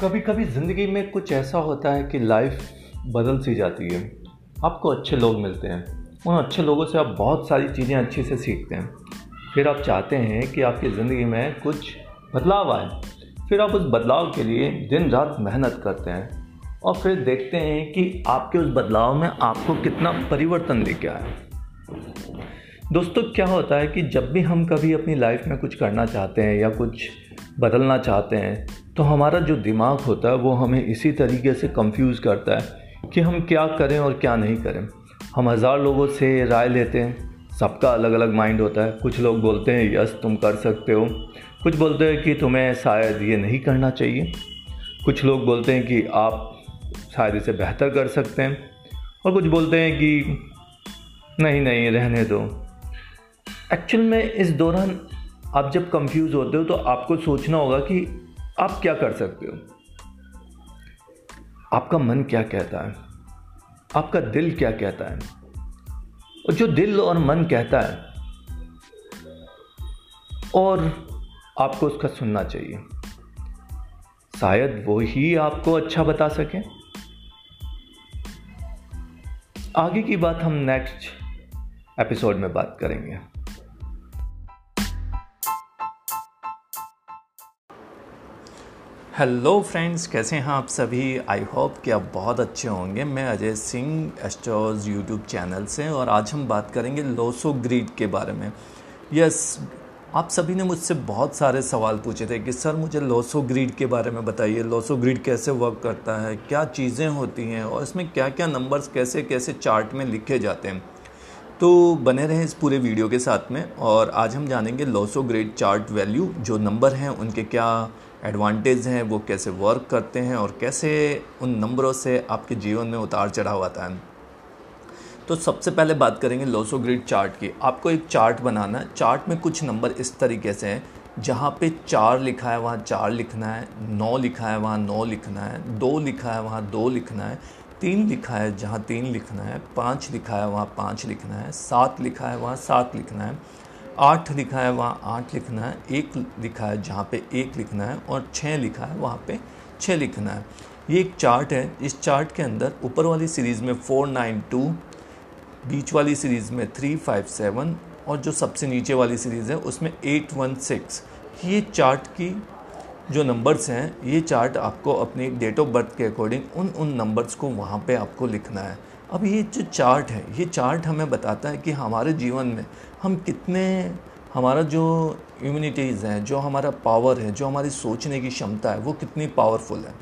कभी कभी ज़िंदगी में कुछ ऐसा होता है कि लाइफ बदल सी जाती है। आपको अच्छे लोग मिलते हैं। उन अच्छे लोगों से आप बहुत सारी चीज़ें अच्छे से सीखते हैं। फिर आप चाहते हैं कि आपकी ज़िंदगी में कुछ बदलाव आए। फिर आप उस बदलाव के लिए दिन रात मेहनत करते हैं और फिर देखते हैं कि आपके उस बदलाव में आपको कितना परिवर्तन लेके आया। दोस्तों, क्या होता है कि जब भी हम कभी अपनी लाइफ में कुछ करना चाहते हैं या कुछ बदलना चाहते हैं तो हमारा जो दिमाग होता है, वो हमें इसी तरीके से कंफ्यूज करता है कि हम क्या करें और क्या नहीं करें। हम हज़ार लोगों से राय लेते हैं, सबका अलग अलग माइंड होता है। कुछ लोग बोलते हैं, यस, तुम कर सकते हो। कुछ बोलते हैं कि, तुम्हें शायद ये नहीं करना चाहिए। कुछ लोग बोलते हैं कि, आप शायद इसे बेहतर कर सकते हैं। और कुछ बोलते हैं कि, नहीं नहीं, रहने दो। एक्चुअल में इस दौरान आप जब कंफ्यूज होते हो तो आपको सोचना होगा कि आप क्या कर सकते हो। आपका मन क्या कहता है? आपका दिल क्या कहता है? और जो दिल और मन कहता है, और आपको उसका सुनना चाहिए। शायद वो ही आपको अच्छा बता सके। आगे की बात हम नेक्स्ट एपिसोड में बात करेंगे। हेलो फ्रेंड्स कैसे हैं आप सभी? आई होप कि आप बहुत अच्छे होंगे। मैं Ajay Singh astros YouTube channel से, और आज हम बात करेंगे लोसो ग्रीड के बारे में। यस आप सभी ने मुझसे बहुत सारे सवाल पूछे थे कि, सर, मुझे लोसो ग्रीड के बारे में बताइए। लोसो ग्रीड कैसे वर्क करता है? क्या चीज़ें होती हैं? और इसमें क्या क्या नंबर्स कैसे कैसे चार्ट में लिखे जाते हैं? तो बने रहें इस पूरे वीडियो के साथ में, और आज हम जानेंगे Lo Shu grid chart value जो नंबर हैं, उनके क्या एडवांटेज हैं, वो कैसे वर्क करते हैं और कैसे उन नंबरों से आपके जीवन में उतार चढ़ाव आता है। तो सबसे पहले बात करेंगे लोसो ग्रिड चार्ट की। आपको एक चार्ट बनाना है। चार्ट में कुछ नंबर इस तरीके से हैं, जहाँ पे चार लिखा है, वहाँ चार लिखना है, नौ लिखा है, वहाँ नौ लिखना है, दो लिखा है, वहाँ दो लिखना है, तीन लिखा है, जहाँ तीन लिखना है, पाँच लिखा है, वहाँ पाँच लिखना है, सात लिखा है, वहाँ सात लिखना है। आठ लिखा है, वहाँ आठ लिखना है, एक लिखा है, जहाँ पे एक लिखना है और छः लिखा है, वहाँ पे छः लिखना है। ये एक चार्ट है, इस चार्ट के अंदर ऊपर वाली सीरीज़ में फोर, नाइन, टू, बीच वाली सीरीज़ में थ्री, फाइव, सेवन और जो सबसे नीचे वाली सीरीज़ है, उसमें एट, वन, सिक्स। ये चार्ट की जो नंबर्स हैं, ये चार्ट आपको अपनी डेट ऑफ़ बर्थ के अकॉर्डिंग उन उन नंबर्स को वहाँ पे आपको लिखना है। अब ये जो चार्ट है, ये चार्ट हमें बताता है कि हमारे जीवन में हम कितने, हमारा जो इम्यूनिटीज़ हैं, जो हमारा पावर है, जो हमारी सोचने की क्षमता है, वो कितनी पावरफुल है।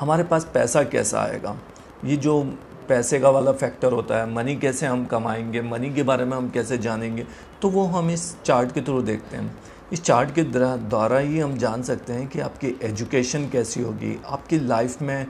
हमारे पास पैसा कैसा आएगा? ये जो पैसे का वाला फैक्टर होता है मनी कैसे हम कमाएँगे मनी के बारे में हम कैसे जानेंगे तो वो हम इस चार्ट के थ्रू देखते हैं। इस चार्ट के द्वारा ही हम जान सकते हैं कि आपकी एजुकेशन कैसी होगी, आपकी लाइफ में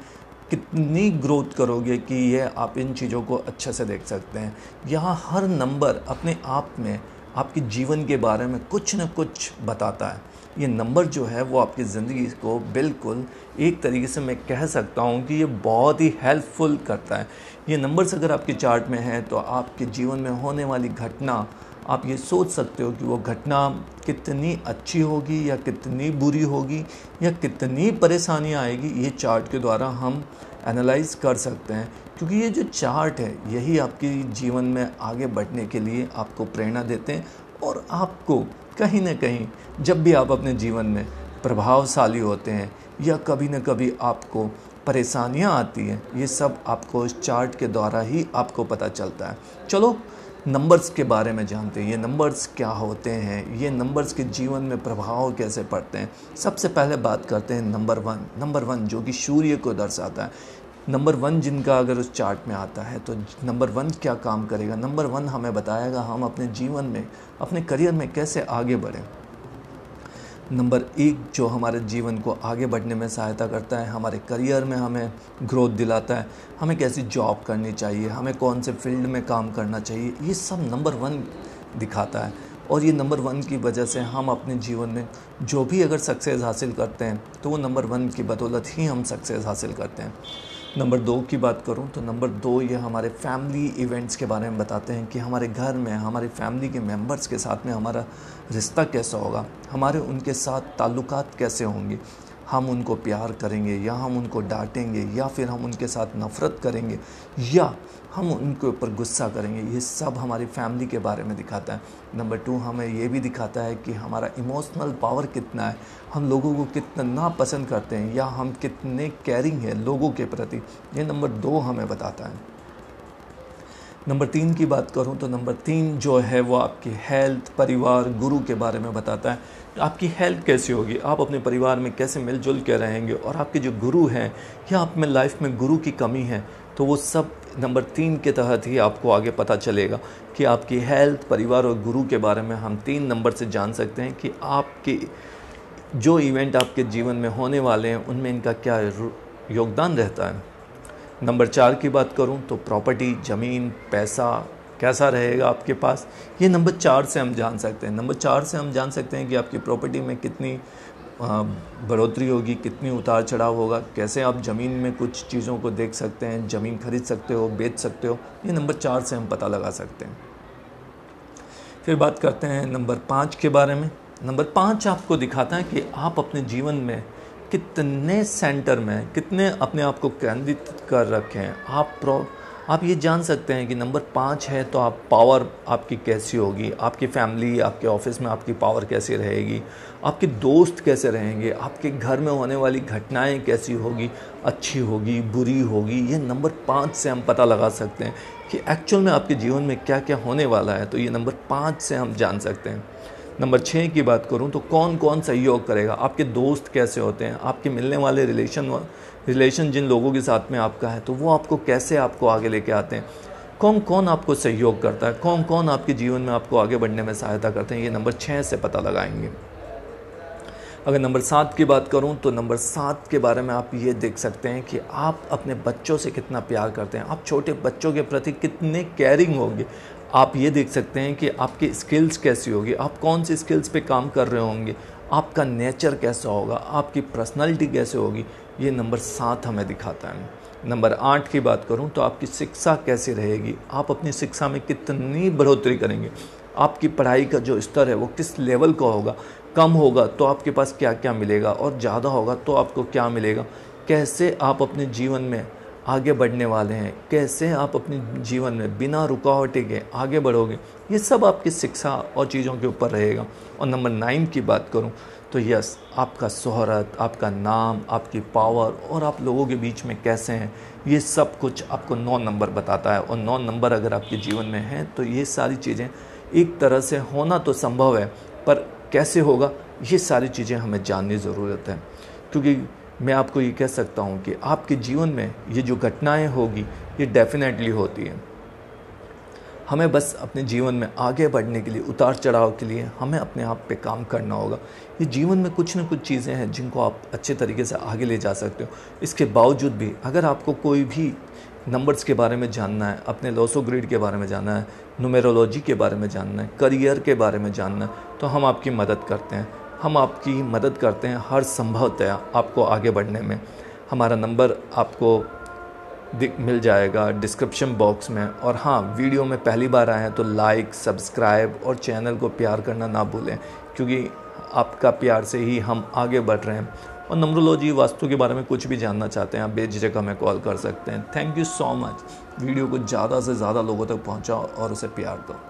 कितनी ग्रोथ करोगे कि ये आप इन चीज़ों को अच्छे से देख सकते हैं? यहाँ हर नंबर अपने आप में आपके जीवन के बारे में कुछ न कुछ बताता है। ये नंबर जो है वो आपकी ज़िंदगी को बिल्कुल एक तरीके से मैं कह सकता हूँ कि ये बहुत ही हेल्पफुल करता है। ये नंबर्स अगर आपके चार्ट में हैं तो आपके जीवन में होने वाली घटना आप ये सोच सकते हो कि वो घटना कितनी अच्छी होगी या कितनी बुरी होगी या कितनी परेशानियाँ आएगी, ये चार्ट के द्वारा हम एनालाइज कर सकते हैं। क्योंकि ये जो चार्ट है, यही आपके जीवन में आगे बढ़ने के लिए आपको प्रेरणा देते हैं और आपको कहीं ना कहीं, जब भी आप अपने जीवन में प्रभावशाली होते हैं या कभी ना कभी आपको परेशानियाँ आती हैं, ये सब आपको इस चार्ट के द्वारा ही आपको पता चलता है। चलो नंबर्स के बारे में जानते हैं, ये नंबर्स क्या होते हैं, ये नंबर्स के जीवन में प्रभाव कैसे पड़ते हैं। सबसे पहले बात करते हैं नंबर वन नंबर वन जो कि सूर्य को दर्शाता है। नंबर वन जिनका अगर उस चार्ट में आता है तो नंबर वन क्या काम करेगा? नंबर वन हमें बताएगा हम अपने जीवन में, अपने करियर में कैसे आगे बढ़ें। नंबर एक जो हमारे जीवन को आगे बढ़ने में सहायता करता है, हमारे करियर में हमें ग्रोथ दिलाता है, हमें कैसी जॉब करनी चाहिए, हमें कौन से फ़ील्ड में काम करना चाहिए, ये सब नंबर वन दिखाता है। और ये नंबर वन की वजह से हम अपने जीवन में जो भी अगर सक्सेस हासिल करते हैं तो वो नंबर वन की बदौलत ही हम सक्सेस हासिल करते हैं। नंबर दो की बात करूँ तो नंबर दो ये हमारे फैमिली इवेंट्स के बारे में बताते हैं कि हमारे घर में, हमारे फैमिली के मेंबर्स के साथ में हमारा रिश्ता कैसा होगा, हमारे उनके साथ ताल्लुकात कैसे होंगे। हम उनको प्यार करेंगे, या हम उनको डांटेंगे, या फिर हम उनके साथ नफ़रत करेंगे, या हम उनके ऊपर गुस्सा करेंगे, ये सब हमारी फैमिली के बारे में दिखाता है। नंबर टू, हमें ये भी दिखाता है कि हमारा इमोशनल पावर कितना है। हम लोगों को कितना पसंद करते हैं, या हम कितने केयरिंग हैं लोगों के प्रति, ये नंबर दो हमें बताता है। नंबर तीन की बात करूँ तो नंबर तीन जो है वो आपकी हेल्थ, परिवार, गुरु के बारे में बताता है। आपकी हेल्थ कैसी होगी? आप अपने परिवार में कैसे मिलजुल के रहेंगे? और आपके जो गुरु हैं या आप में लाइफ में गुरु की कमी है? तो वो सब नंबर तीन के तहत ही आपको आगे पता चलेगा कि आपकी हेल्थ, परिवार और गुरु के बारे में हम तीन नंबर से जान सकते हैं कि आपके जो इवेंट आपके जीवन में होने वाले हैं, उनमें इनका क्या योगदान रहता है। नंबर चार की बात करूँ तो प्रॉपर्टी, ज़मीन, पैसा, कैसा रहेगा आपके पास? ये नंबर चार से हम जान सकते हैं। नंबर चार से हम जान सकते हैं कि आपकी प्रॉपर्टी में कितनी बढ़ोतरी होगी, कितनी उतार चढ़ाव होगा, कैसे आप ज़मीन में कुछ चीज़ों को देख सकते हैं, ज़मीन खरीद सकते हो, बेच सकते हो, ये नंबर चार से हम पता लगा सकते हैं। फिर बात करते हैं नंबर पाँच के बारे में। नंबर पाँच आपको दिखाता है कि आप अपने जीवन में कितने सेंटर में, कितने अपने आप को केंद्रित कर रखे हैं। आप प्रो, आप ये जान सकते हैं कि नंबर पाँच है तो आप, पावर आपकी कैसी होगी, आपकी फैमिली, आपके ऑफ़िस में आपकी पावर कैसी रहेगी, आपके दोस्त कैसे रहेंगे, आपके घर में होने वाली घटनाएँ कैसी होगी, अच्छी होगी, बुरी होगी, ये नंबर पाँच से हम पता लगा सकते हैं कि एक्चुअल में आपके जीवन में क्या क्या होने वाला है तो ये नंबर पाँच से हम जान सकते हैं। नंबर छः की बात करूँ तो कौन कौन सहयोग करेगा? आपके दोस्त कैसे होते हैं? आपके मिलने वाले रिलेशन रिलेशन जिन लोगों के साथ में आपका है तो वो आपको कैसे आपको आगे लेके आते हैं? कौन कौन आपको सहयोग करता है? कौन कौन आपके जीवन में आपको आगे बढ़ने में सहायता करते हैं? ये नंबर छः से पता लगाएँगे। अगर नंबर सात की बात करूँ तो नंबर सात के बारे में आप ये देख सकते हैं कि आप अपने बच्चों से कितना प्यार करते हैं। आप छोटे बच्चों के प्रति कितने केयरिंग होंगे। आप ये देख सकते हैं कि आपकी स्किल्स कैसी होगी, आप कौन सी स्किल्स पे काम कर रहे होंगे, आपका नेचर कैसा होगा, आपकी पर्सनालिटी कैसे होगी, ये नंबर सात हमें दिखाता है। नंबर आठ की बात करूँ तो आपकी शिक्षा कैसी रहेगी, आप अपनी शिक्षा में कितनी बढ़ोतरी करेंगे, आपकी पढ़ाई का जो स्तर है वो किस लेवल का होगा, कम होगा तो आपके पास क्या क्या मिलेगा और ज़्यादा होगा तो आपको क्या मिलेगा, कैसे आप अपने जीवन में आगे बढ़ने वाले हैं। कैसे आप अपने जीवन में बिना रुकावटे के आगे बढ़ोगे? ये सब आपकी शिक्षा और चीज़ों के ऊपर रहेगा। और नंबर नाइन की बात करूँ तो यस, आपका शोहरत, आपका नाम, आपकी पावर और आप लोगों के बीच में कैसे हैं, ये सब कुछ आपको नौ नंबर बताता है। और नौ नंबर अगर आपके जीवन में हैं तो ये सारी चीज़ें एक तरह से होना तो संभव है, पर कैसे होगा, ये सारी चीज़ें हमें जाननी ज़रूरत है। क्योंकि मैं आपको ये कह सकता हूँ कि आपके जीवन में ये जो घटनाएँ होगी, ये डेफिनेटली होती है। हमें बस अपने जीवन में आगे बढ़ने के लिए, उतार चढ़ाव के लिए हमें अपने आप पे काम करना होगा। ये जीवन में कुछ न कुछ चीज़ें हैं जिनको आप अच्छे तरीके से आगे ले जा सकते हो। इसके बावजूद भी अगर आपको कोई भी नंबर्स के बारे में जानना है, अपने लॉसो ग्रिड के बारे में जानना है नुमेरोलॉजी के बारे में जानना है करियर के बारे में जानना है तो हम आपकी मदद करते हैं। हम आपकी मदद करते हैं हर संभवतया आपको आगे बढ़ने में। हमारा नंबर आपको मिल जाएगा डिस्क्रिप्शन बॉक्स में। और हाँ वीडियो में पहली बार आए हैं तो लाइक, सब्सक्राइब और चैनल को प्यार करना ना भूलें, क्योंकि आपका प्यार से ही हम आगे बढ़ रहे हैं। और नम्रोलॉजी वास्तु के बारे में कुछ भी जानना चाहते हैं, आप बेझिझक हमें कॉल कर सकते हैं। Thank you so much video को ज़्यादा से ज़्यादा लोगों तक पहुँचाओ और उसे प्यार दो।